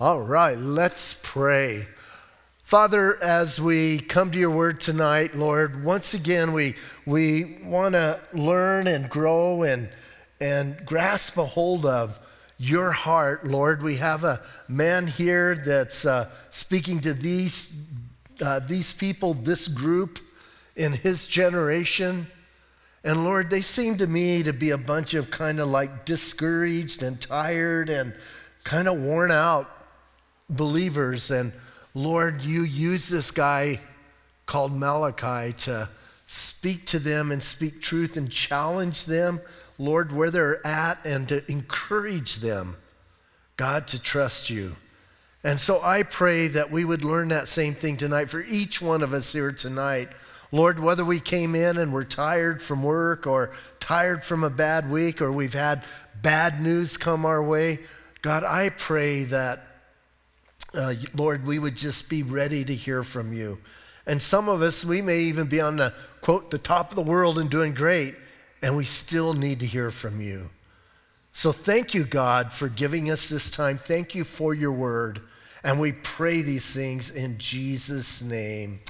All right, let's pray. Father, as we come to your word tonight, Lord, once again we, we want to learn and grow and, and grasp a hold of your heart, Lord. We have a man here that's uh, speaking to these, uh, these people, this group in his generation. And Lord, they seem to me to be a bunch of kind of like discouraged and tired and kind of worn out believers. And Lord, you use this guy called Malachi to speak to them and speak truth and challenge them, Lord, where they're at and to encourage them, God, to trust you. And so I pray that we would learn that same thing tonight for each one of us here tonight. Lord, whether we came in and we're tired from work or tired from a bad week or we've had bad news come our way, God, I pray that uh, Lord, we would just be ready to hear from you. And some of us, we may even be on the quote, the top of the world and doing great, and we still need to hear from you. So thank you, God, for giving us this time. Thank you for your word. And we pray these things in Jesus' name.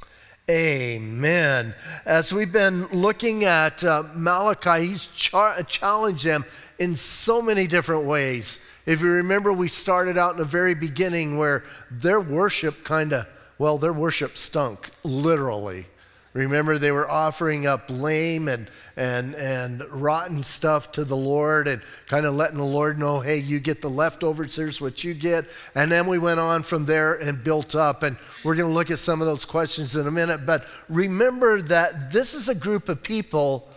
Amen. As we've been looking at uh, Malachi, he's char- challenged them in so many different ways. If you remember, we started out in the very beginning where their worship kind of, well, their worship stunk, literally. Remember, they were offering up lame and, and, and rotten stuff to the Lord and kind of letting the Lord know, hey, you get the leftovers, here's what you get. And then we went on from there and built up. And we're going to look at some of those questions in a minute. But remember that this is a group of people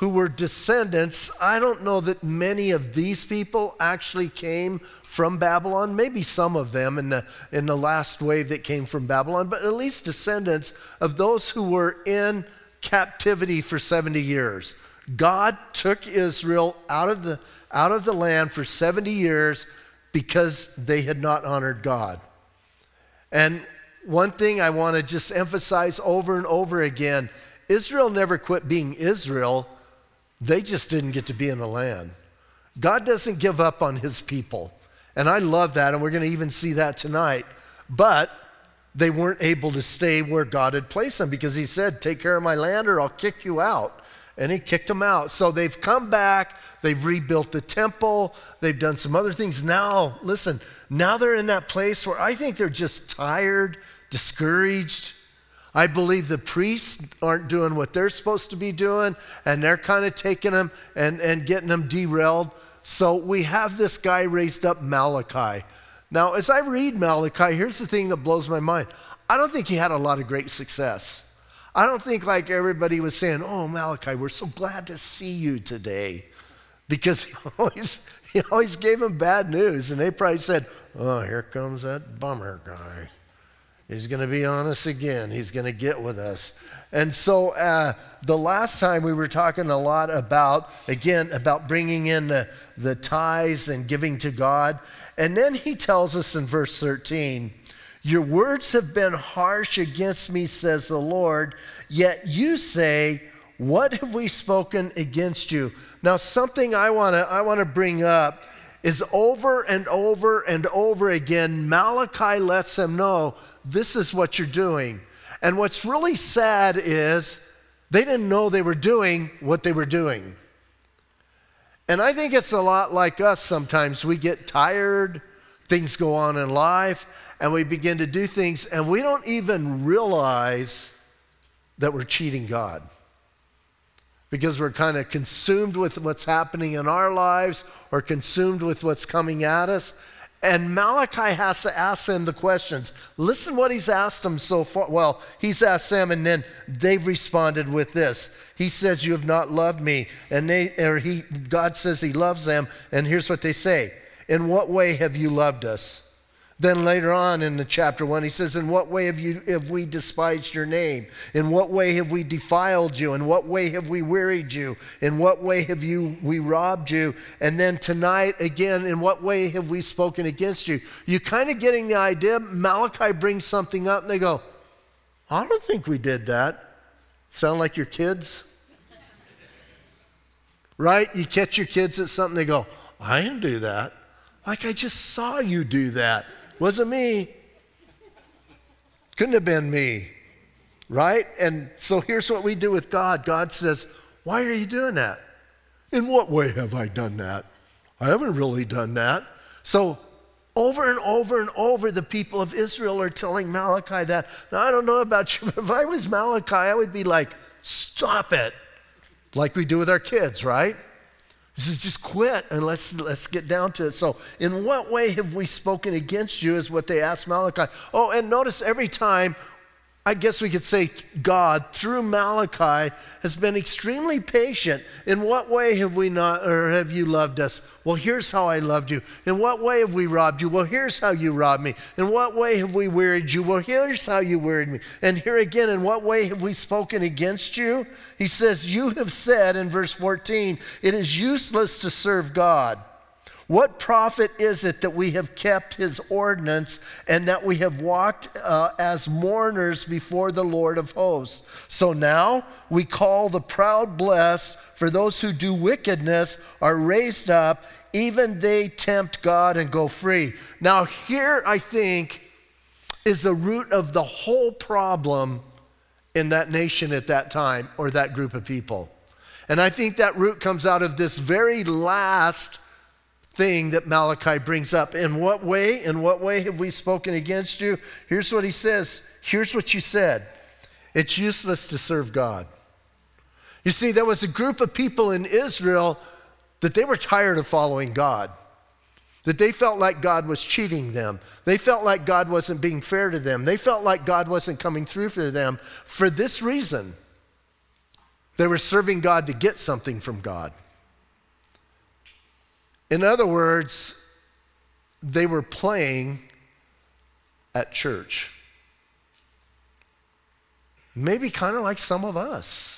who were descendants. I don't know that many of these people actually came from Babylon, maybe some of them in the, in the last wave that came from Babylon, but at least descendants of those who were in captivity for 70 years. God took Israel out of the, out of the land for 70 years because they had not honored God. And one thing I want to just emphasize over and over again Israel never quit being Israel they just didn't get to be in the land. God doesn't give up on his people. And I love that, and we're going to even see that tonight. But they weren't able to stay where God had placed them because he said, Take care of my land or I'll kick you out. And he kicked them out. So they've come back, they've rebuilt the temple, they've done some other things. Now, listen, now they're in that place where I think they're just tired, discouraged, I believe the priests aren't doing what they're supposed to be doing, and they're kind of taking them and, and getting them derailed. So we have this guy raised up, Malachi. Now, as I read Malachi, here's the thing that blows my mind. I don't think he had a lot of great success. I don't think like everybody was saying, Oh, Malachi, we're so glad to see you today. Because he always, he always gave them bad news, and they probably said, Oh, here comes that bummer guy. He's going to be on us again. He's going to get with us. And so uh, the last time we were talking a lot about, again, about bringing in the, the tithes and giving to God. And then he tells us in verse 13, Your words have been harsh against me, says the Lord, yet you say, What have we spoken against you? Now, something I want to I wanna bring up is over and over and over again, Malachi lets them know this is what you're doing. And what's really sad is they didn't know they were doing what they were doing. And I think it's a lot like us sometimes. We get tired, things go on in life, and we begin to do things, and we don't even realize that we're cheating God because we're kind of consumed with what's happening in our lives or consumed with what's coming at us. And Malachi has to ask them the questions. Listen what he's asked them so far. Well, he's asked them, and then they've responded with this. He says, You have not loved me. And they or he God says he loves them, and here's what they say. In what way have you loved us? Then later on in the chapter 1, he says, In what way have, you, have we despised your name? In what way have we defiled you? In what way have we wearied you? In what way have you, we robbed you? And then tonight, again, in what way have we spoken against you? You kind of getting the idea. Malachi brings something up, and they go, I don't think we did that. Sound like your kids? right? You catch your kids at something, they go, I didn't do that. Like I just saw you do that. Wasn't me. Couldn't have been me. Right? And so here's what we do with God God says, Why are you doing that? In what way have I done that? I haven't really done that. So over and over and over, the people of Israel are telling Malachi that. Now, I don't know about you, but if I was Malachi, I would be like, stop it. Like we do with our kids, right? He says, just quit and let's, let's get down to it. So, in what way have we spoken against you, is what they asked Malachi. Oh, and notice every time I guess we could say God, through Malachi, has been extremely patient. In what way have we not, or have you loved us? Well, here's how I loved you. In what way have we robbed you? Well, here's how you robbed me. In what way have we wearied you? Well, here's how you wearied me. And here again, in what way have we spoken against you? He says, You have said in verse 14, it is useless to serve God. What profit is it that we have kept his ordinance and that we have walked uh, as mourners before the Lord of hosts? So now we call the proud blessed, for those who do wickedness are raised up, even they tempt God and go free. Now, here I think is the root of the whole problem in that nation at that time or that group of people. And I think that root comes out of this very last thing that Malachi brings up. In what way? In what way have we spoken against you? Here's what he says. Here's what you said. It's useless to serve God. You see, there was a group of people in Israel that they were tired of following God. That they felt like God was cheating them. They felt like God wasn't being fair to them. They felt like God wasn't coming through for them for this reason. They were serving God to get something from God. In other words, they were playing at church. Maybe kind of like some of us.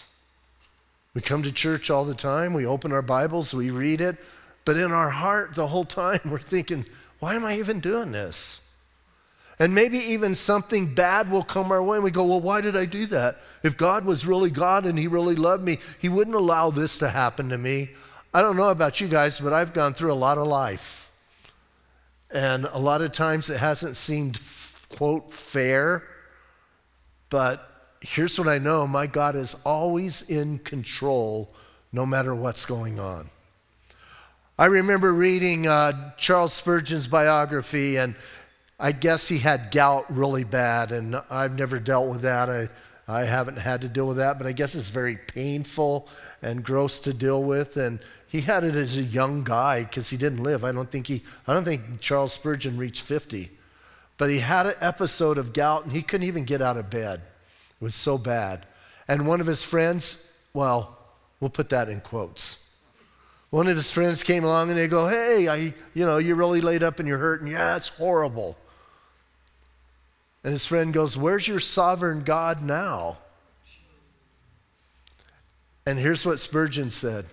We come to church all the time, we open our Bibles, we read it, but in our heart, the whole time, we're thinking, why am I even doing this? And maybe even something bad will come our way, and we go, well, why did I do that? If God was really God and He really loved me, He wouldn't allow this to happen to me. I don't know about you guys, but I've gone through a lot of life. And a lot of times it hasn't seemed, quote, fair. But here's what I know my God is always in control no matter what's going on. I remember reading uh, Charles Spurgeon's biography, and I guess he had gout really bad, and I've never dealt with that. I, I haven't had to deal with that, but I guess it's very painful and gross to deal with. And he had it as a young guy because he didn't live. I don't think he, I don't think Charles Spurgeon reached 50. But he had an episode of gout and he couldn't even get out of bed. It was so bad. And one of his friends, well, we'll put that in quotes. One of his friends came along and they go, Hey, I, you know, you're really laid up and you're hurting. Yeah, it's horrible. And his friend goes, Where's your sovereign God now? And here's what Spurgeon said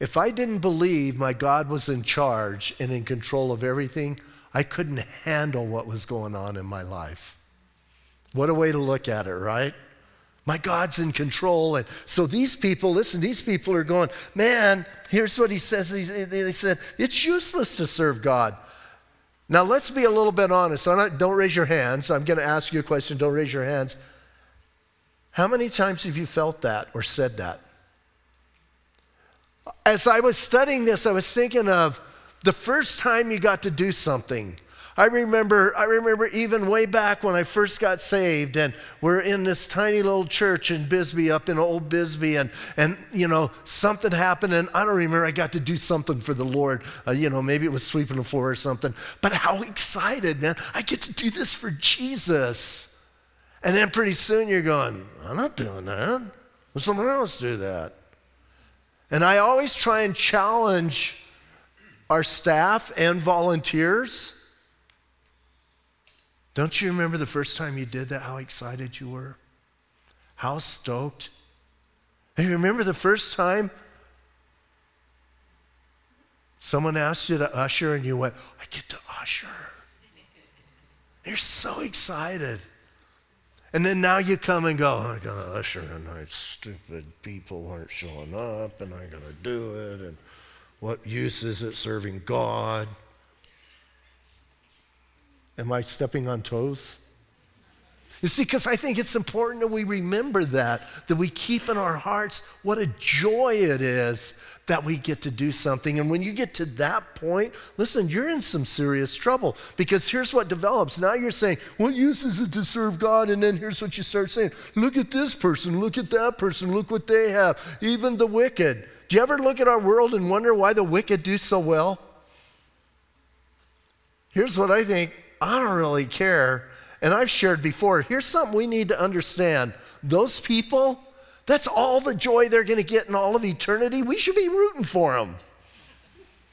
if I didn't believe my God was in charge and in control of everything, I couldn't handle what was going on in my life. What a way to look at it, right? My God's in control. And so these people, listen, these people are going, man, here's what he says. They said, it's useless to serve God. Now, let's be a little bit honest. Not, don't raise your hands. I'm going to ask you a question. Don't raise your hands. How many times have you felt that or said that? As I was studying this, I was thinking of the first time you got to do something. I remember, I remember even way back when I first got saved, and we're in this tiny little church in Bisbee, up in Old Bisbee, and, and you know, something happened, and I don't remember, I got to do something for the Lord. Uh, you know, maybe it was sweeping the floor or something. But how excited, man. I get to do this for Jesus. And then pretty soon you're going, I'm not doing that. Let someone else do that. And I always try and challenge our staff and volunteers. Don't you remember the first time you did that, how excited you were? How stoked? And you remember the first time someone asked you to usher and you went, I get to usher. You're so excited. And then now you come and go, I gotta usher tonight. Stupid people aren't showing up, and I gotta do it. And what use is it serving God? Am I stepping on toes? You see, because I think it's important that we remember that, that we keep in our hearts what a joy it is that we get to do something. And when you get to that point, listen, you're in some serious trouble because here's what develops. Now you're saying, what use is it to serve God? And then here's what you start saying look at this person, look at that person, look what they have, even the wicked. Do you ever look at our world and wonder why the wicked do so well? Here's what I think I don't really care. And I've shared before. Here's something we need to understand those people, that's all the joy they're going to get in all of eternity. We should be rooting for them.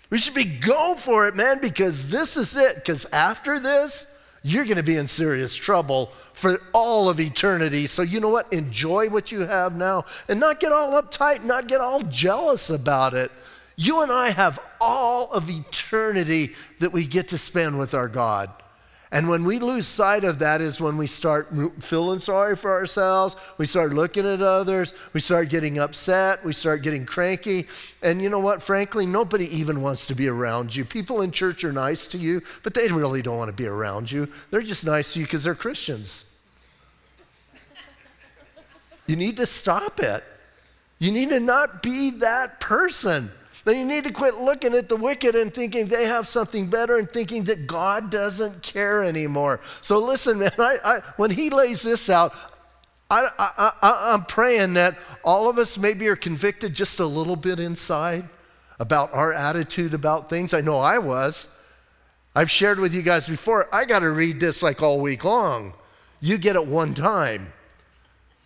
We should be go for it, man, because this is it. Because after this, you're going to be in serious trouble for all of eternity. So, you know what? Enjoy what you have now and not get all uptight, not get all jealous about it. You and I have all of eternity that we get to spend with our God. And when we lose sight of that is when we start feeling sorry for ourselves, we start looking at others, we start getting upset, we start getting cranky. And you know what? Frankly, nobody even wants to be around you. People in church are nice to you, but they really don't want to be around you. They're just nice to you because they're Christians. you need to stop it. You need to not be that person. Then you need to quit looking at the wicked and thinking they have something better and thinking that God doesn't care anymore. So listen, man, I, I, when he lays this out, I, I, am praying that all of us maybe are convicted just a little bit inside about our attitude about things. I know I was. I've shared with you guys before, I got to read this like all week long. You get it one time.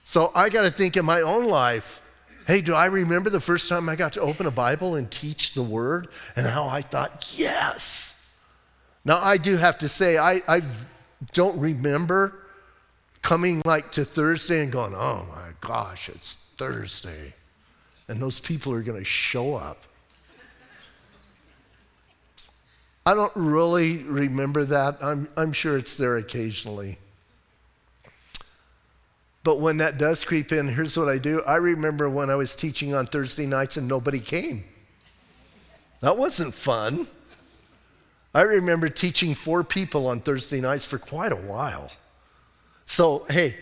So I got to think in my own life Hey, do I remember the first time I got to open a Bible and teach the Word and how I thought, yes. Now, I do have to say, I, I don't remember coming like to Thursday and going, oh my gosh, it's Thursday. And those people are going to show up. I don't really remember that. I'm, I'm sure it's there occasionally. But when that does creep in, here's what I do. I remember when I was teaching on Thursday nights and nobody came. That wasn't fun. I remember teaching four people on Thursday nights for quite a while. So, hey,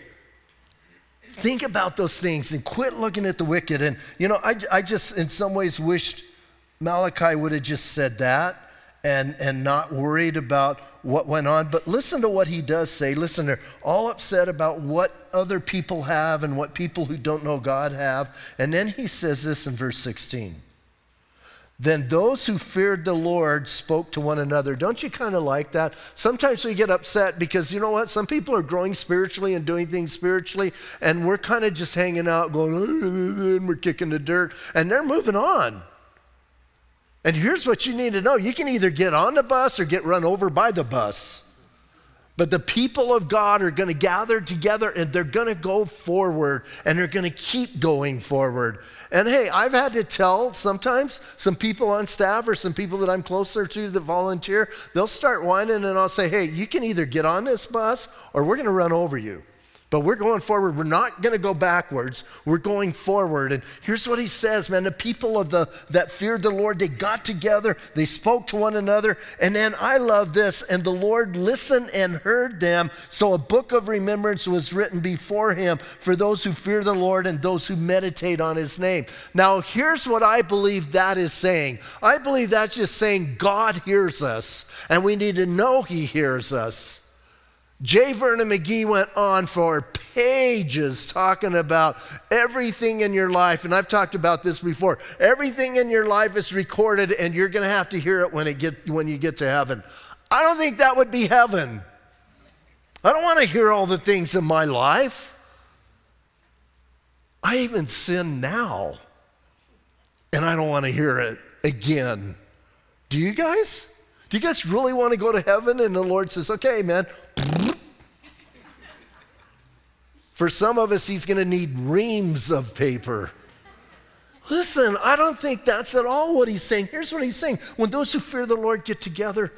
think about those things and quit looking at the wicked. And, you know, I, I just, in some ways, wished Malachi would have just said that and, and not worried about what went on. But listen to what he does say. Listen, they're all upset about what other people have and what people who don't know God have. And then he says this in verse 16. Then those who feared the Lord spoke to one another. Don't you kind of like that? Sometimes we get upset because you know what? Some people are growing spiritually and doing things spiritually, and we're kind of just hanging out, going, and we're kicking the dirt, and they're moving on. And here's what you need to know you can either get on the bus or get run over by the bus. But the people of God are going to gather together and they're going to go forward and they're going to keep going forward. And hey, I've had to tell sometimes some people on staff or some people that I'm closer to that volunteer, they'll start whining and I'll say, hey, you can either get on this bus or we're going to run over you. But we're going forward. We're not going to go backwards. We're going forward. And here's what he says, man. The people of the that feared the Lord, they got together, they spoke to one another, and then I love this, and the Lord listened and heard them. So a book of remembrance was written before him for those who fear the Lord and those who meditate on his name. Now, here's what I believe that is saying. I believe that's just saying God hears us, and we need to know he hears us. J. Vernon McGee went on for pages talking about everything in your life, and I've talked about this before. Everything in your life is recorded, and you're going to have to hear it when, it get, when you get to heaven. I don't think that would be heaven. I don't want to hear all the things in my life. I even sin now, and I don't want to hear it again. Do you guys? Do you guys really want to go to heaven? And the Lord says, okay, man. For some of us, He's going to need reams of paper. Listen, I don't think that's at all what He's saying. Here's what He's saying when those who fear the Lord get together,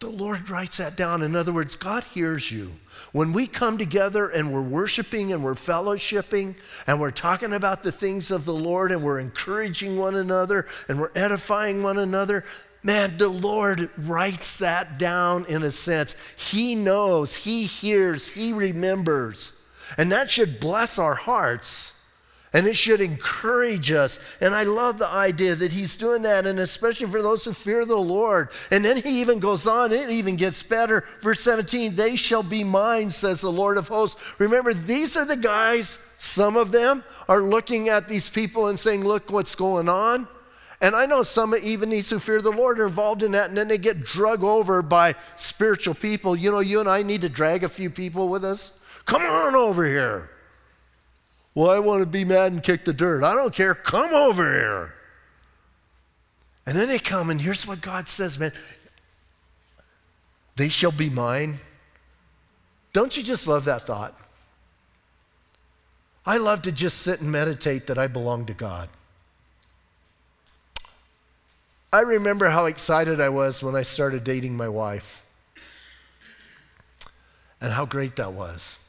the Lord writes that down. In other words, God hears you. When we come together and we're worshiping and we're fellowshipping and we're talking about the things of the Lord and we're encouraging one another and we're edifying one another, Man, the Lord writes that down in a sense. He knows, He hears, He remembers. And that should bless our hearts. And it should encourage us. And I love the idea that he's doing that, and especially for those who fear the Lord. And then he even goes on, it even gets better. Verse 17, they shall be mine, says the Lord of hosts. Remember, these are the guys, some of them are looking at these people and saying, Look what's going on. And I know some, even these who fear the Lord, are involved in that, and then they get drug over by spiritual people. You know, you and I need to drag a few people with us. Come on over here. Well, I want to be mad and kick the dirt. I don't care. Come over here. And then they come, and here's what God says, man they shall be mine. Don't you just love that thought? I love to just sit and meditate that I belong to God. I remember how excited I was when I started dating my wife and how great that was.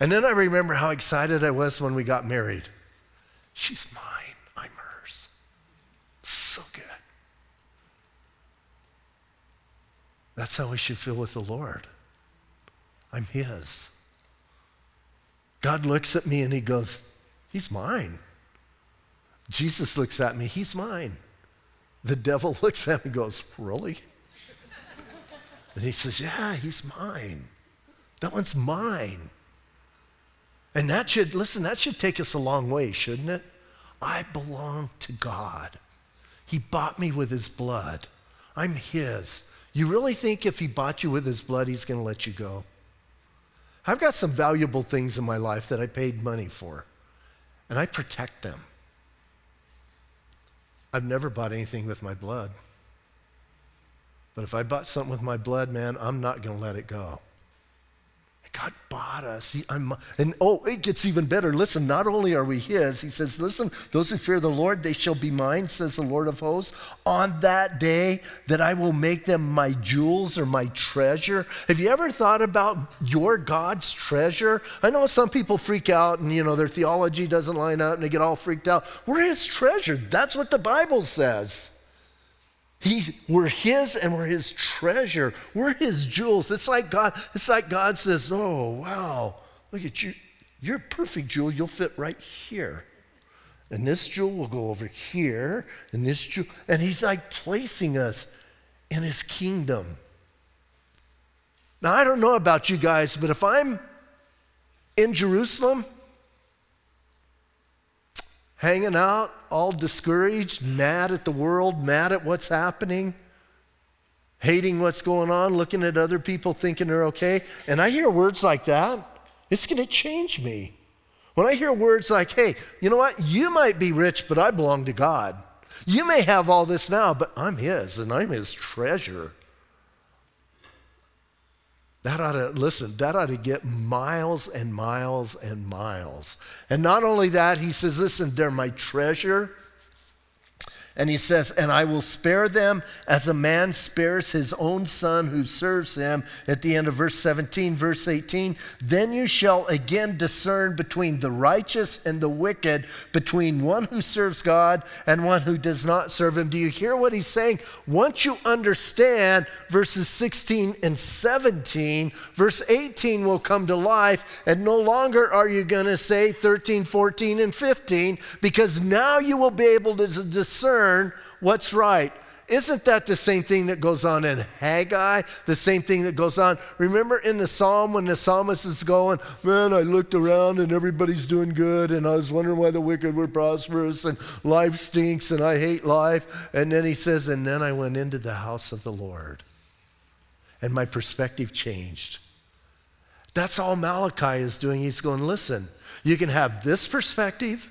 And then I remember how excited I was when we got married. She's mine, I'm hers. So good. That's how we should feel with the Lord. I'm His. God looks at me and He goes, He's mine. Jesus looks at me, He's mine. The devil looks at me and goes, Really? And he says, Yeah, He's mine. That one's mine. And that should, listen, that should take us a long way, shouldn't it? I belong to God. He bought me with his blood. I'm his. You really think if he bought you with his blood, he's going to let you go? I've got some valuable things in my life that I paid money for, and I protect them. I've never bought anything with my blood. But if I bought something with my blood, man, I'm not going to let it go. God bought us. He, and oh, it gets even better. Listen, not only are we His, He says, Listen, those who fear the Lord, they shall be mine, says the Lord of hosts, on that day that I will make them my jewels or my treasure. Have you ever thought about your God's treasure? I know some people freak out and, you know, their theology doesn't line up and they get all freaked out. We're His treasure. That's what the Bible says. He, we're his and we're his treasure. We're his jewels. It's like God, it's like God says, Oh, wow, look at you. You're a perfect jewel. You'll fit right here. And this jewel will go over here, and this jewel. And he's like placing us in his kingdom. Now, I don't know about you guys, but if I'm in Jerusalem, hanging out, all discouraged, mad at the world, mad at what's happening, hating what's going on, looking at other people thinking they're okay. And I hear words like that, it's going to change me. When I hear words like, hey, you know what? You might be rich, but I belong to God. You may have all this now, but I'm His and I'm His treasure. That ought to, listen, that ought to get miles and miles and miles. And not only that, he says, listen, they're my treasure. And he says, And I will spare them as a man spares his own son who serves him. At the end of verse 17, verse 18, then you shall again discern between the righteous and the wicked, between one who serves God and one who does not serve him. Do you hear what he's saying? Once you understand verses 16 and 17, verse 18 will come to life, and no longer are you going to say 13, 14, and 15, because now you will be able to discern what's right. Isn't that the same thing that goes on in Haggai? The same thing that goes on. Remember in the psalm when the psalmist is going, Man, I looked around and everybody's doing good, and I was wondering why the wicked were prosperous, and life stinks, and I hate life. And then he says, And then I went into the house of the Lord, and my perspective changed. That's all Malachi is doing. He's going, Listen, you can have this perspective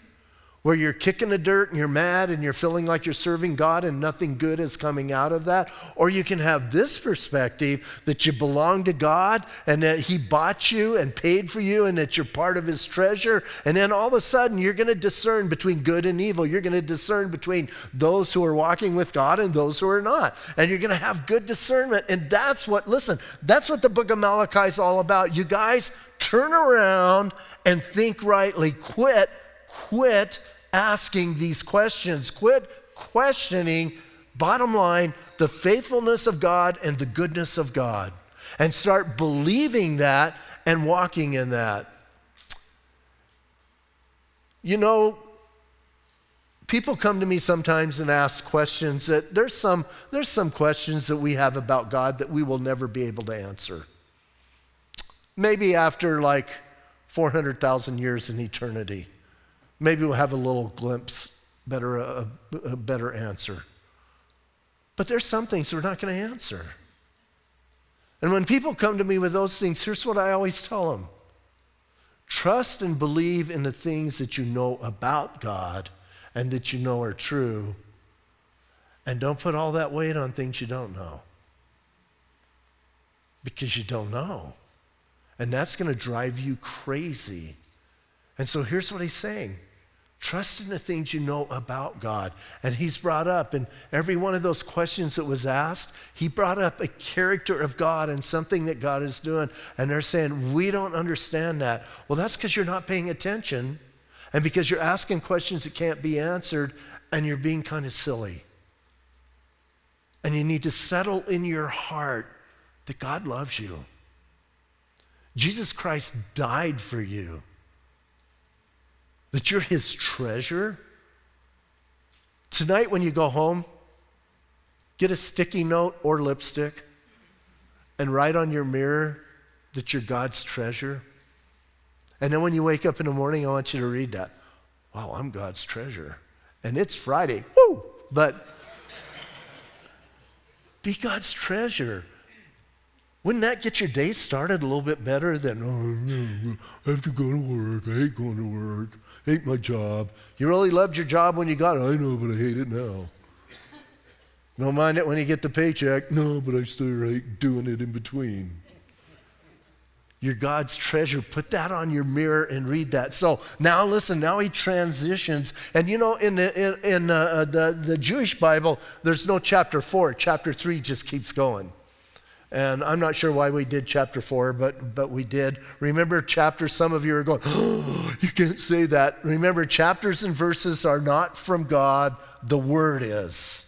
where you're kicking the dirt and you're mad and you're feeling like you're serving God and nothing good is coming out of that. Or you can have this perspective that you belong to God and that He bought you and paid for you and that you're part of His treasure. And then all of a sudden, you're going to discern between good and evil. You're going to discern between those who are walking with God and those who are not. And you're going to have good discernment. And that's what, listen, that's what the book of Malachi is all about. You guys turn around and think rightly. Quit, quit asking these questions. Quit questioning Bottom line, the faithfulness of God and the goodness of God. And start believing that and walking in that. You know, people come to me sometimes and ask questions that there's some, there's some questions that we have about God that we will never be able to answer. Maybe after like 400,000 years in eternity, maybe we'll have a little glimpse, better, a, a better answer. But there's some things we're not going to answer. And when people come to me with those things, here's what I always tell them trust and believe in the things that you know about God and that you know are true. And don't put all that weight on things you don't know. Because you don't know. And that's going to drive you crazy. And so here's what he's saying Trust in the things you know about God. And he's brought up in every one of those questions that was asked, he brought up a character of God and something that God is doing. And they're saying, We don't understand that. Well, that's because you're not paying attention and because you're asking questions that can't be answered and you're being kind of silly. And you need to settle in your heart that God loves you. Jesus Christ died for you that you're his treasure. Tonight, when you go home, get a sticky note or lipstick and write on your mirror that you're God's treasure. And then when you wake up in the morning, I want you to read that. Wow, I'm God's treasure. And it's Friday. Woo! But be God's treasure. Wouldn't that get your day started a little bit better than, oh, I have to go to work. I hate going to work hate my job. You really loved your job when you got it. I know, but I hate it now. Don't mind it when you get the paycheck. No, but I still hate doing it in between. You're God's treasure. Put that on your mirror and read that. So now listen, now he transitions. And you know, in the, in, in uh, the, the Jewish Bible, there's no chapter four. Chapter three just keeps going. And I'm not sure why we did chapter four, but, but we did. Remember, chapters, some of you are going, oh, you can't say that. Remember, chapters and verses are not from God, the Word is.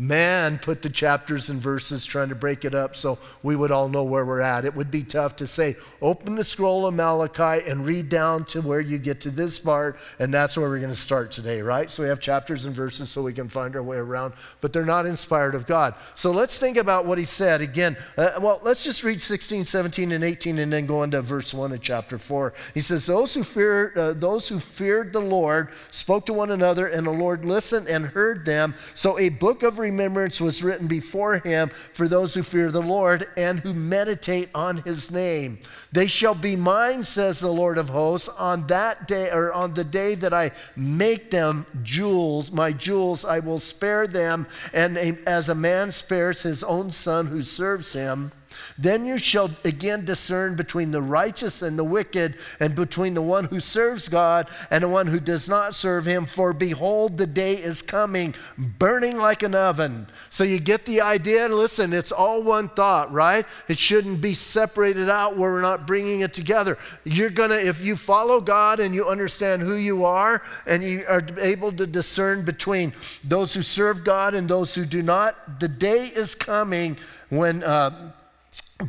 Man put the chapters and verses trying to break it up so we would all know where we're at. It would be tough to say, open the scroll of Malachi and read down to where you get to this part, and that's where we're going to start today, right? So we have chapters and verses so we can find our way around, but they're not inspired of God. So let's think about what he said again. Uh, well, let's just read 16, 17, and 18 and then go into verse 1 of chapter 4. He says, Those who, feared, uh, those who feared the Lord spoke to one another, and the Lord listened and heard them. So a book of remembrance was written before him for those who fear the Lord and who meditate on his name. They shall be mine, says the Lord of hosts, on that day or on the day that I make them jewels, my jewels, I will spare them, and as a man spares his own son who serves him. Then you shall again discern between the righteous and the wicked, and between the one who serves God and the one who does not serve him. For behold, the day is coming, burning like an oven. So you get the idea? Listen, it's all one thought, right? It shouldn't be separated out where we're not bringing it together. You're going to, if you follow God and you understand who you are, and you are able to discern between those who serve God and those who do not, the day is coming when. Uh,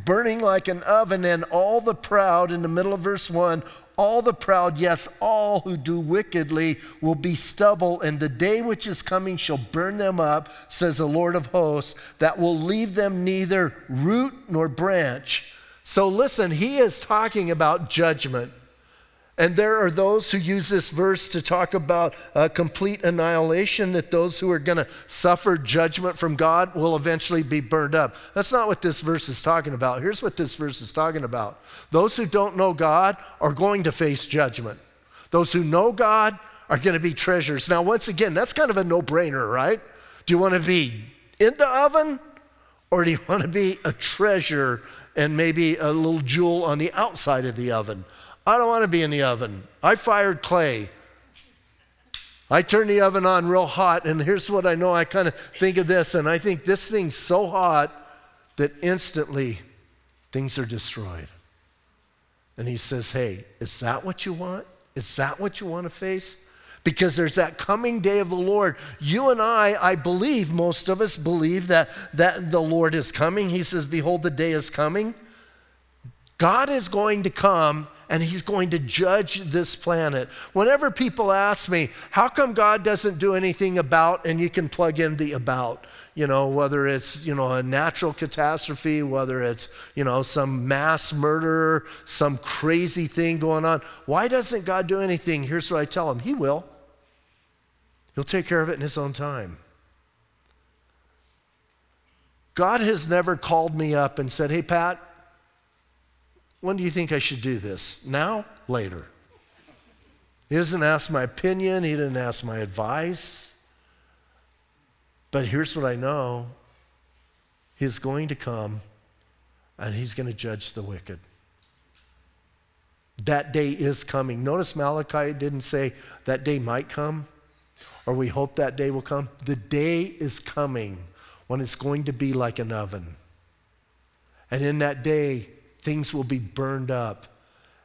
burning like an oven, and all the proud, in the middle of verse 1, all the proud, yes, all who do wickedly will be stubble, and the day which is coming shall burn them up, says the Lord of hosts, that will leave them neither root nor branch. So listen, he is talking about judgment. And there are those who use this verse to talk about a complete annihilation, that those who are going to suffer judgment from God will eventually be burned up. That's not what this verse is talking about. Here's what this verse is talking about those who don't know God are going to face judgment, those who know God are going to be treasures. Now, once again, that's kind of a no brainer, right? Do you want to be in the oven or do you want to be a treasure and maybe a little jewel on the outside of the oven? I don't want to be in the oven. I fired clay. I turn the oven on real hot, and here's what I know. I kind of think of this, and I think this thing's so hot that instantly things are destroyed. And he says, Hey, is that what you want? Is that what you want to face? because there's that coming day of the Lord. You and I, I believe, most of us believe that, that the Lord is coming. He says, Behold, the day is coming. God is going to come and he's going to judge this planet. Whenever people ask me, how come God doesn't do anything about, and you can plug in the about, you know, whether it's, you know, a natural catastrophe, whether it's, you know, some mass murder, some crazy thing going on. Why doesn't God do anything? Here's what I tell him He will. He'll take care of it in His own time. God has never called me up and said, Hey, Pat, when do you think I should do this? Now? Later. He doesn't ask my opinion, he didn't ask my advice. But here's what I know He's going to come and He's going to judge the wicked. That day is coming. Notice Malachi didn't say that day might come or we hope that day will come. The day is coming when it's going to be like an oven. And in that day, things will be burned up.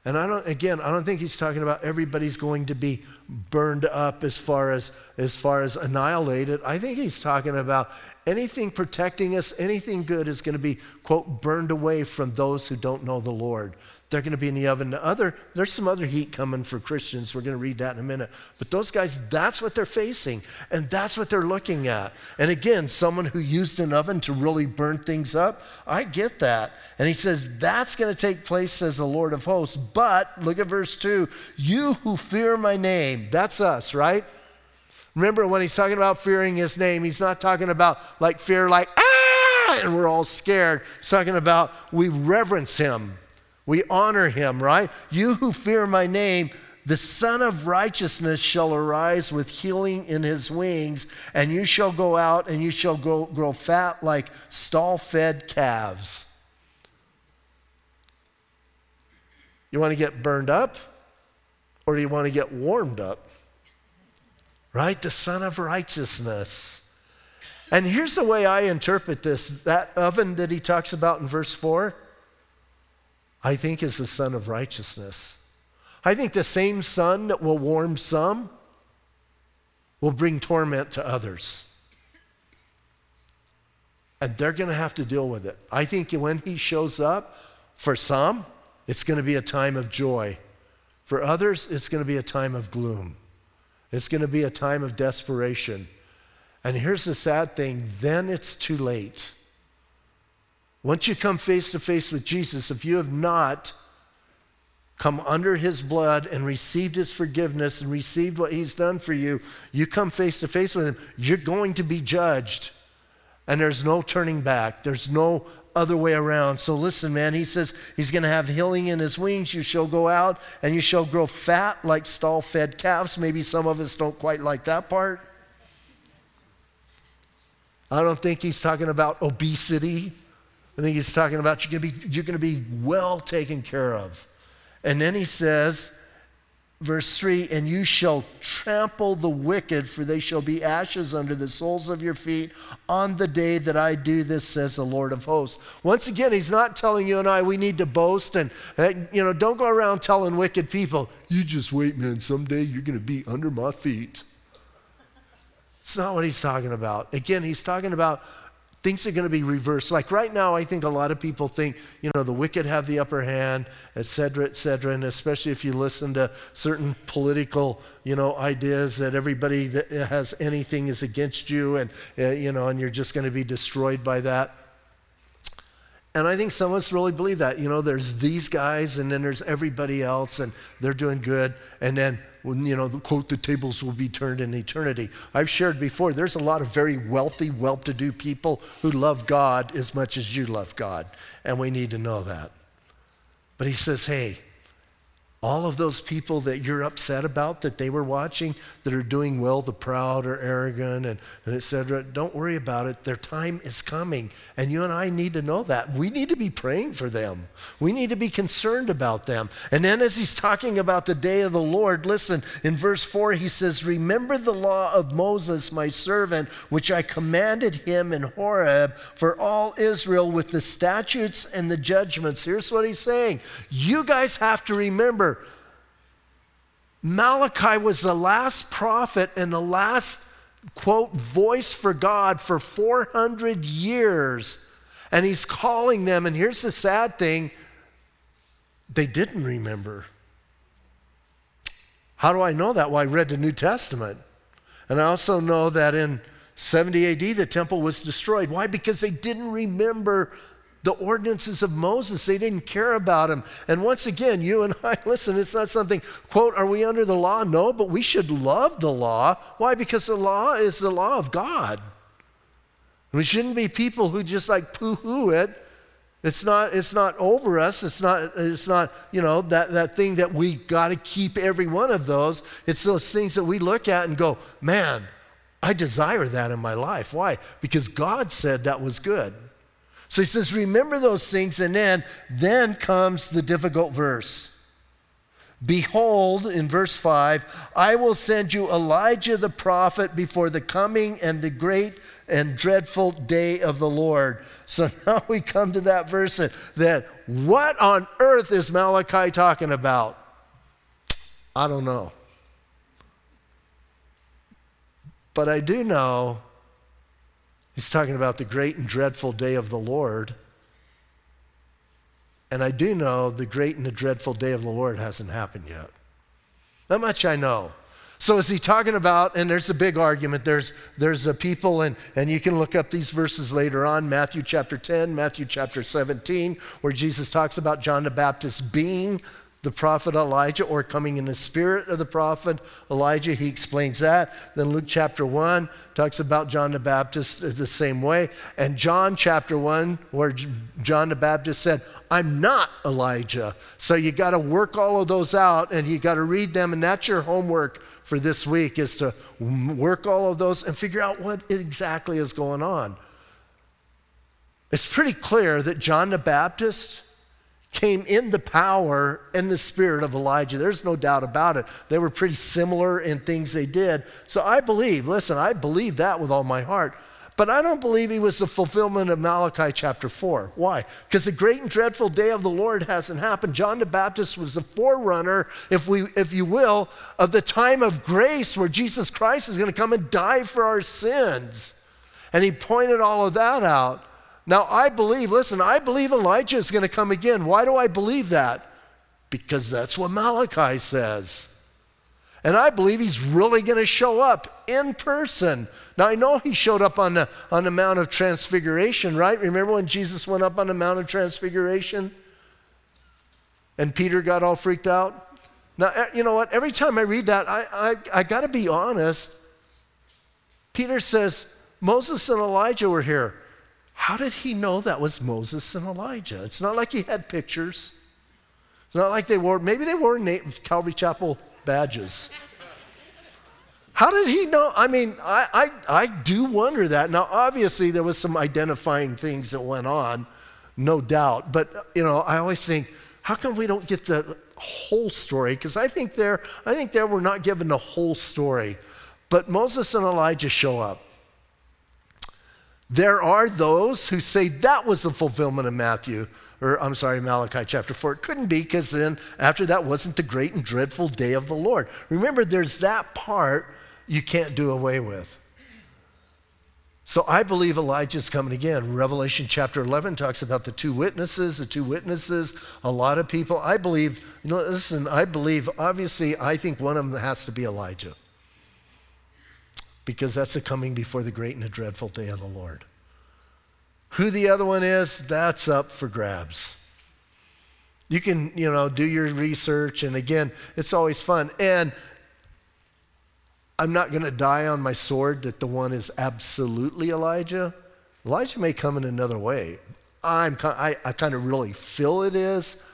And I don't, again, I don't think he's talking about everybody's going to be burned up as far as, as far as annihilated. I think he's talking about anything protecting us, anything good is going to be, quote, burned away from those who don't know the Lord. They're going to be in the oven. The other, there's some other heat coming for Christians. We're going to read that in a minute. But those guys, that's what they're facing, and that's what they're looking at. And again, someone who used an oven to really burn things up, I get that. And he says, that's going to take place, says the Lord of hosts. But, look at verse 2 you who fear my name, that's us, right? Remember, when he's talking about fearing his name, he's not talking about like fear, like, ah, and we're all scared. He's talking about we reverence him. We honor him, right? You who fear my name, the Sun of Righteousness shall arise with healing in his wings, and you shall go out and you shall grow, grow fat like stall fed calves. You want to get burned up, or do you want to get warmed up? Right? The Sun of Righteousness. And here's the way I interpret this that oven that he talks about in verse 4 I think is the Sun of righteousness. I think the same sun that will warm some will bring torment to others. And they're going to have to deal with it. I think when he shows up, for some, it's going to be a time of joy. For others, it's going to be a time of gloom. It's going to be a time of desperation. And here's the sad thing then it's too late. Once you come face to face with Jesus, if you have not come under his blood and received his forgiveness and received what he's done for you, you come face to face with him, you're going to be judged. And there's no turning back, there's no other way around. So listen, man, he says he's going to have healing in his wings. You shall go out and you shall grow fat like stall fed calves. Maybe some of us don't quite like that part. I don't think he's talking about obesity. I think he's talking about you're going to be, you're going to be well taken care of. And then he says, verse 3 And you shall trample the wicked, for they shall be ashes under the soles of your feet on the day that I do this, says the Lord of hosts. Once again, he's not telling you and I we need to boast and, you know, don't go around telling wicked people, you just wait, man, someday you're going to be under my feet. It's not what he's talking about. Again, he's talking about things are going to be reversed. Like right now, I think a lot of people think, you know, the wicked have the upper hand, et cetera, et cetera. And especially if you listen to certain political, you know, ideas that everybody that has anything is against you and, uh, you know, and you're just going to be destroyed by that. And I think some of us really believe that. You know, there's these guys and then there's everybody else and they're doing good. And then you know, the quote, the tables will be turned in eternity. I've shared before, there's a lot of very wealthy, well to do people who love God as much as you love God, and we need to know that. But he says, hey, all of those people that you're upset about that they were watching that are doing well, the proud or arrogant and, and et cetera, don't worry about it. Their time is coming. And you and I need to know that. We need to be praying for them. We need to be concerned about them. And then as he's talking about the day of the Lord, listen, in verse 4, he says, Remember the law of Moses, my servant, which I commanded him in Horeb for all Israel with the statutes and the judgments. Here's what he's saying You guys have to remember Malachi was the last prophet and the last, quote, voice for God for 400 years. And he's calling them, and here's the sad thing they didn't remember. How do I know that? Well, I read the New Testament. And I also know that in 70 AD, the temple was destroyed. Why? Because they didn't remember the ordinances of Moses. They didn't care about them. And once again, you and I, listen, it's not something, quote, are we under the law? No, but we should love the law. Why? Because the law is the law of God. We shouldn't be people who just like poo hoo it. It's not, it's not over us. It's not, it's not, you know, that, that thing that we got to keep every one of those. It's those things that we look at and go, man, I desire that in my life. Why? Because God said that was good. So he says, remember those things, and then, then comes the difficult verse. Behold, in verse 5, I will send you Elijah the prophet before the coming and the great and dreadful day of the Lord. So now we come to that verse that what on earth is Malachi talking about? I don't know. But I do know He's talking about the great and dreadful day of the Lord. And I do know the great and the dreadful day of the Lord hasn't happened yet. That much I know. So is he talking about, and there's a big argument, there's, there's a people, and, and you can look up these verses later on, Matthew chapter 10, Matthew chapter 17, where Jesus talks about John the Baptist being the prophet Elijah or coming in the spirit of the prophet Elijah. He explains that. Then Luke chapter 1 talks about John the Baptist the same way. And John chapter 1, where John the Baptist said, I'm not Elijah. So you got to work all of those out and you got to read them. And that's your homework for this week is to work all of those and figure out what exactly is going on. It's pretty clear that John the Baptist came in the power and the spirit of Elijah. There's no doubt about it. They were pretty similar in things they did. So I believe, listen, I believe that with all my heart. But I don't believe he was the fulfillment of Malachi chapter 4. Why? Because the great and dreadful day of the Lord hasn't happened. John the Baptist was the forerunner, if, we, if you will, of the time of grace where Jesus Christ is going to come and die for our sins. And he pointed all of that out. Now, I believe, listen, I believe Elijah is going to come again. Why do I believe that? Because that's what Malachi says. And I believe he's really going to show up in person. Now, I know he showed up on the, on the Mount of Transfiguration, right? Remember when Jesus went up on the Mount of Transfiguration? And Peter got all freaked out? Now, eh, you know what? Every time I read that, I, I, I got to be honest. Peter says, Moses and Elijah were here. How did he know that was Moses and Elijah? It's not like he had pictures. It's not like they wore, maybe they wore Calvary Chapel badges. How did he know? I mean, I, I, I do wonder that. Now, obviously, there was some identifying things that went on, no doubt. But, you know, I always think, how come we don't get the whole story? Because I think there, I think there we're not given the whole story. But Moses and Elijah show up. There are those who say that was the fulfillment of Matthew, or I'm sorry, Malachi chapter 4. It couldn't be because then after that wasn't the great and dreadful day of the Lord. Remember, there's that part you can't do away with. So I believe Elijah's coming again. Revelation chapter 11 talks about the two witnesses, the two witnesses, a lot of people. I believe, you know, listen, I believe, obviously, I think one of them has to be Elijah because that's a coming before the great and the dreadful day of the Lord. Who the other one is, that's up for grabs. You can, you know, do your research, and again, it's always fun. And I'm not going to die on my sword that the one is absolutely Elijah. Elijah may come in another way. I'm, I, I kind of really feel it is,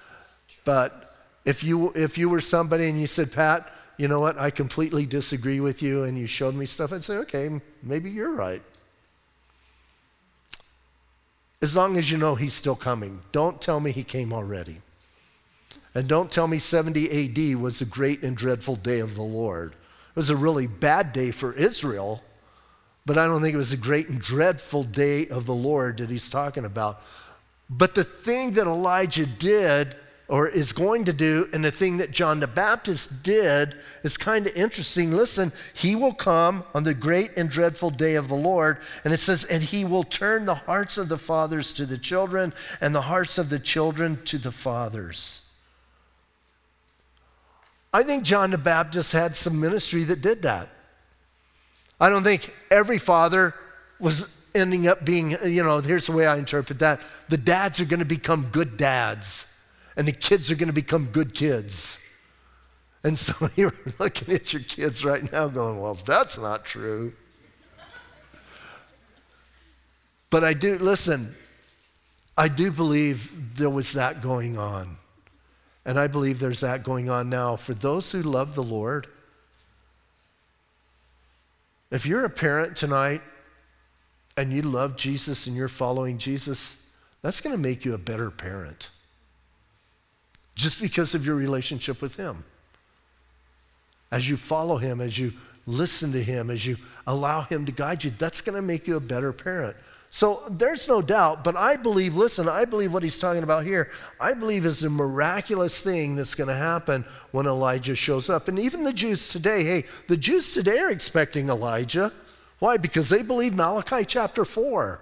but if you, if you were somebody and you said, Pat, you know what, I completely disagree with you, and you showed me stuff, I'd say, okay, maybe you're right. As long as you know he's still coming. Don't tell me he came already. And don't tell me 70 AD was a great and dreadful day of the Lord. It was a really bad day for Israel, but I don't think it was a great and dreadful day of the Lord that he's talking about. But the thing that Elijah did or is going to do, and the thing that John the Baptist did is kind of interesting. Listen, he will come on the great and dreadful day of the Lord, and it says, and he will turn the hearts of the fathers to the children, and the hearts of the children to the fathers. I think John the Baptist had some ministry that did that. I don't think every father was ending up being, you know, here's the way I interpret that the dads are going to become good dads and the kids are going to become good kids. And so you're looking at your kids right now going, well, that's not true. But I do, listen, I do believe there was that going on. And I believe there's that going on now for those who love the Lord. If you're a parent tonight and you love Jesus and you're following Jesus, that's going to make you a better parent just because of your relationship with Him. As you follow Him, as you listen to Him, as you allow Him to guide you, that's going to make you a better parent. So there's no doubt, but I believe, listen, I believe what he's talking about here, I believe is a miraculous thing that's going to happen when Elijah shows up. And even the Jews today, hey, the Jews today are expecting Elijah. Why? Because they believe Malachi chapter 4.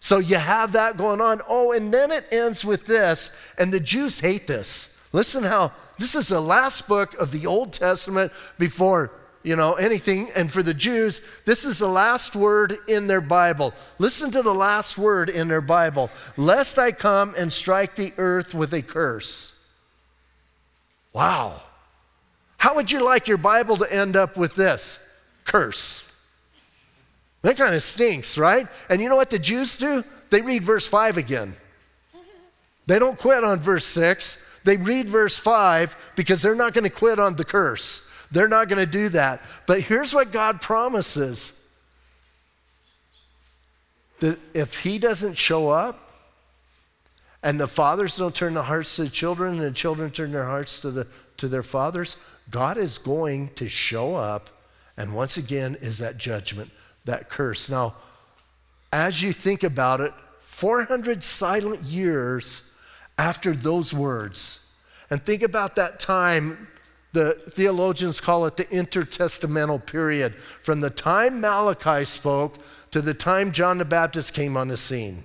So you have that going on. Oh, and then it ends with this, and the Jews hate this. Listen how this is the last book of the Old Testament before, you know, anything. And for the Jews, this is the last word in their Bible. Listen to the last word in their Bible lest I come and strike the earth with a curse. Wow. How would you like your Bible to end up with this? Curse. That kind of stinks, right? And you know what the Jews do? They read verse 5 again. They don't quit on verse 6. They read verse 5 because they're not going to quit on the curse. They're not going to do that. But here's what God promises that if He doesn't show up, and the fathers don't turn their hearts to the children, and the children turn their hearts to, the, to their fathers, God is going to show up, and once again is that judgment that curse. Now, as you think about it, 400 silent years after those words, and think about that time, the theologians call it the intertestamental period, from the time Malachi spoke to the time John the Baptist came on the scene.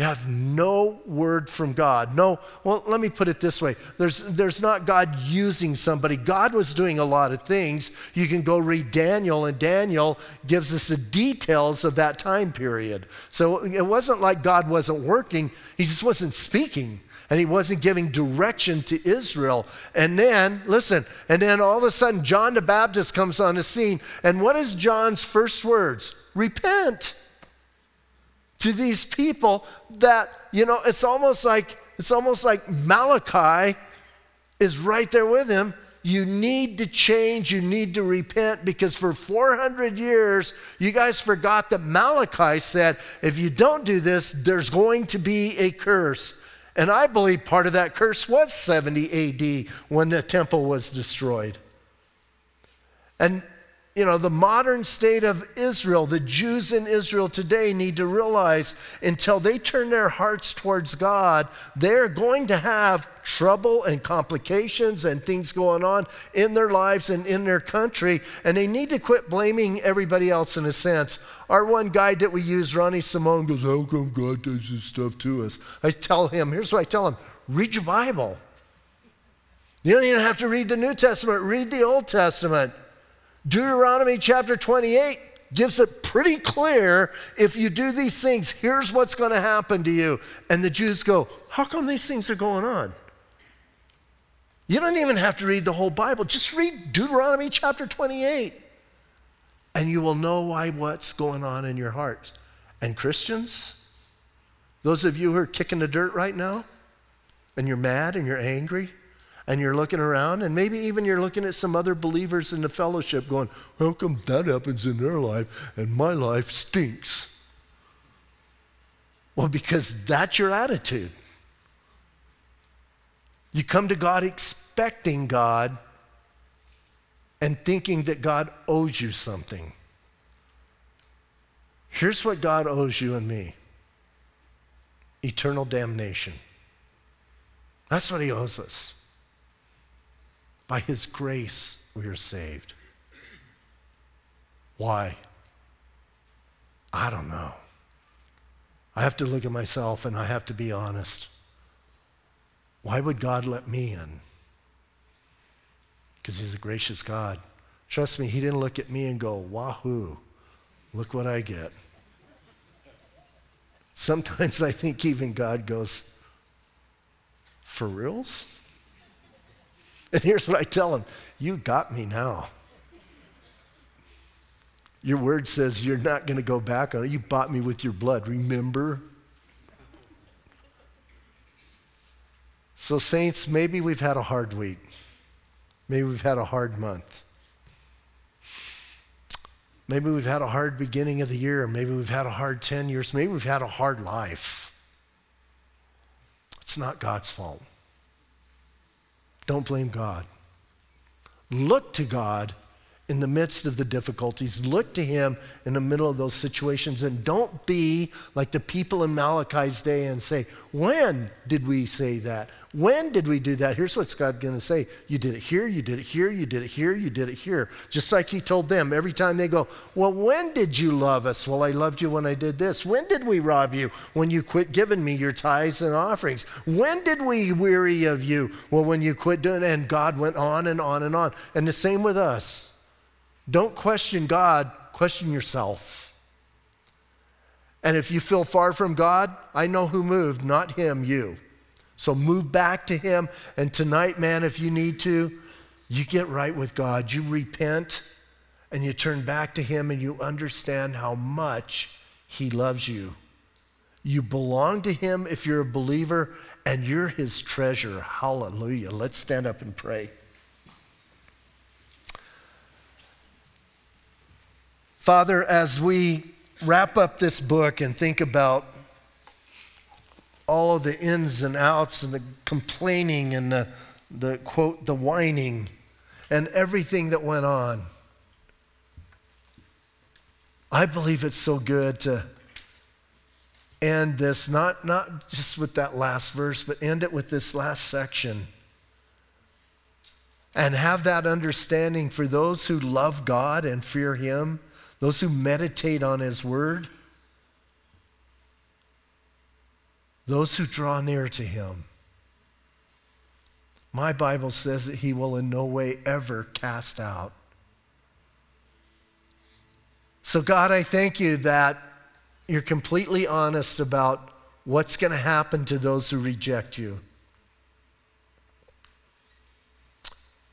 You have no word from God. No, well, let me put it this way there's, there's not God using somebody. God was doing a lot of things. You can go read Daniel, and Daniel gives us the details of that time period. So it wasn't like God wasn't working, He just wasn't speaking. And he wasn't giving direction to Israel. And then, listen, and then all of a sudden, John the Baptist comes on the scene. And what is John's first words? Repent to these people that, you know, it's almost like it's almost like Malachi is right there with him. You need to change, you need to repent because for 400 years, you guys forgot that Malachi said, if you don't do this, there's going to be a curse. And I believe part of that curse was 70 AD when the temple was destroyed. And you know, the modern state of Israel, the Jews in Israel today need to realize until they turn their hearts towards God, they're going to have trouble and complications and things going on in their lives and in their country, and they need to quit blaming everybody else in a sense. Our one guide that we use, Ronnie Simone, goes, How come God does this stuff to us? I tell him, here's what I tell him read your Bible. You don't even have to read the New Testament, read the Old Testament. Deuteronomy chapter 28 gives it pretty clear if you do these things, here's what's going to happen to you. And the Jews go, How come these things are going on? You don't even have to read the whole Bible, just read Deuteronomy chapter 28, and you will know why what's going on in your heart. And Christians, those of you who are kicking the dirt right now, and you're mad and you're angry, and you're looking around, and maybe even you're looking at some other believers in the fellowship going, How come that happens in their life and my life stinks? Well, because that's your attitude. You come to God expecting God and thinking that God owes you something. Here's what God owes you and me eternal damnation. That's what he owes us. By his grace, we are saved. Why? I don't know. I have to look at myself and I have to be honest. Why would God let me in? Because He's a gracious God. Trust me, He didn't look at me and go, Wahoo, look what I get. Sometimes I think even God goes, For reals? And here's what I tell him You got me now. Your word says you're not going to go back on it. You bought me with your blood, remember? So, saints, maybe we've had a hard week. Maybe we've had a hard month. Maybe we've had a hard beginning of the year. Maybe we've had a hard 10 years. Maybe we've had a hard life. It's not God's fault. Don't blame God. Look to God in the midst of the difficulties. Look to Him in the middle of those situations and don't be like the people in Malachi's day and say, When did we say that? When did we do that? Here's what's God going to say You did it here, you did it here, you did it here, you did it here. Just like He told them every time they go, Well, when did you love us? Well, I loved you when I did this. When did we rob you? When you quit giving me your tithes and offerings. When did we weary of you? Well, when you quit doing it. And God went on and on and on. And the same with us. Don't question God, question yourself. And if you feel far from God, I know who moved, not him, you. So move back to him. And tonight, man, if you need to, you get right with God. You repent and you turn back to him and you understand how much he loves you. You belong to him if you're a believer, and you're his treasure. Hallelujah. Let's stand up and pray. Father, as we wrap up this book and think about all of the ins and outs and the complaining and the, the quote, the whining and everything that went on, I believe it's so good to end this, not, not just with that last verse, but end it with this last section. And have that understanding for those who love God and fear Him those who meditate on his word, those who draw near to him. My Bible says that he will in no way ever cast out. So, God, I thank you that you're completely honest about what's going to happen to those who reject you.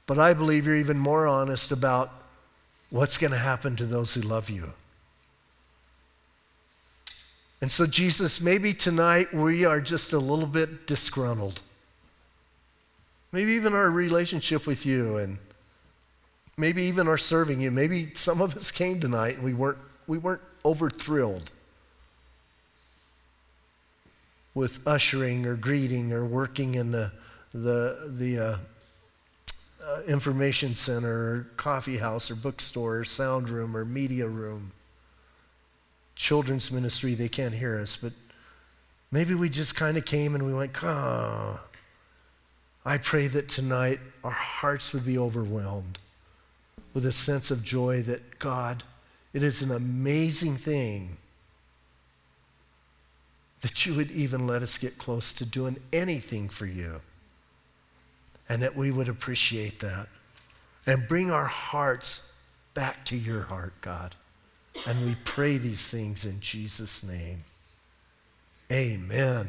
But I believe you're even more honest about what's going to happen to those who love you? And so, Jesus, maybe tonight we are just a little bit disgruntled. Maybe even our relationship with you, and maybe even our serving you. Maybe some of us came tonight and we weren't, we weren't over thrilled with ushering or greeting or working in the, the, the uh, uh, information center or coffee house or bookstore or sound room or media room. Children's ministry, they can't hear us, but maybe we just kind of came and we went, oh. I pray that tonight our hearts would be overwhelmed with a sense of joy that God, it is an amazing thing that you would even let us get close to doing anything for you and that we would appreciate that and bring our hearts back to your heart, God. And we pray these things in Jesus' name. Amen.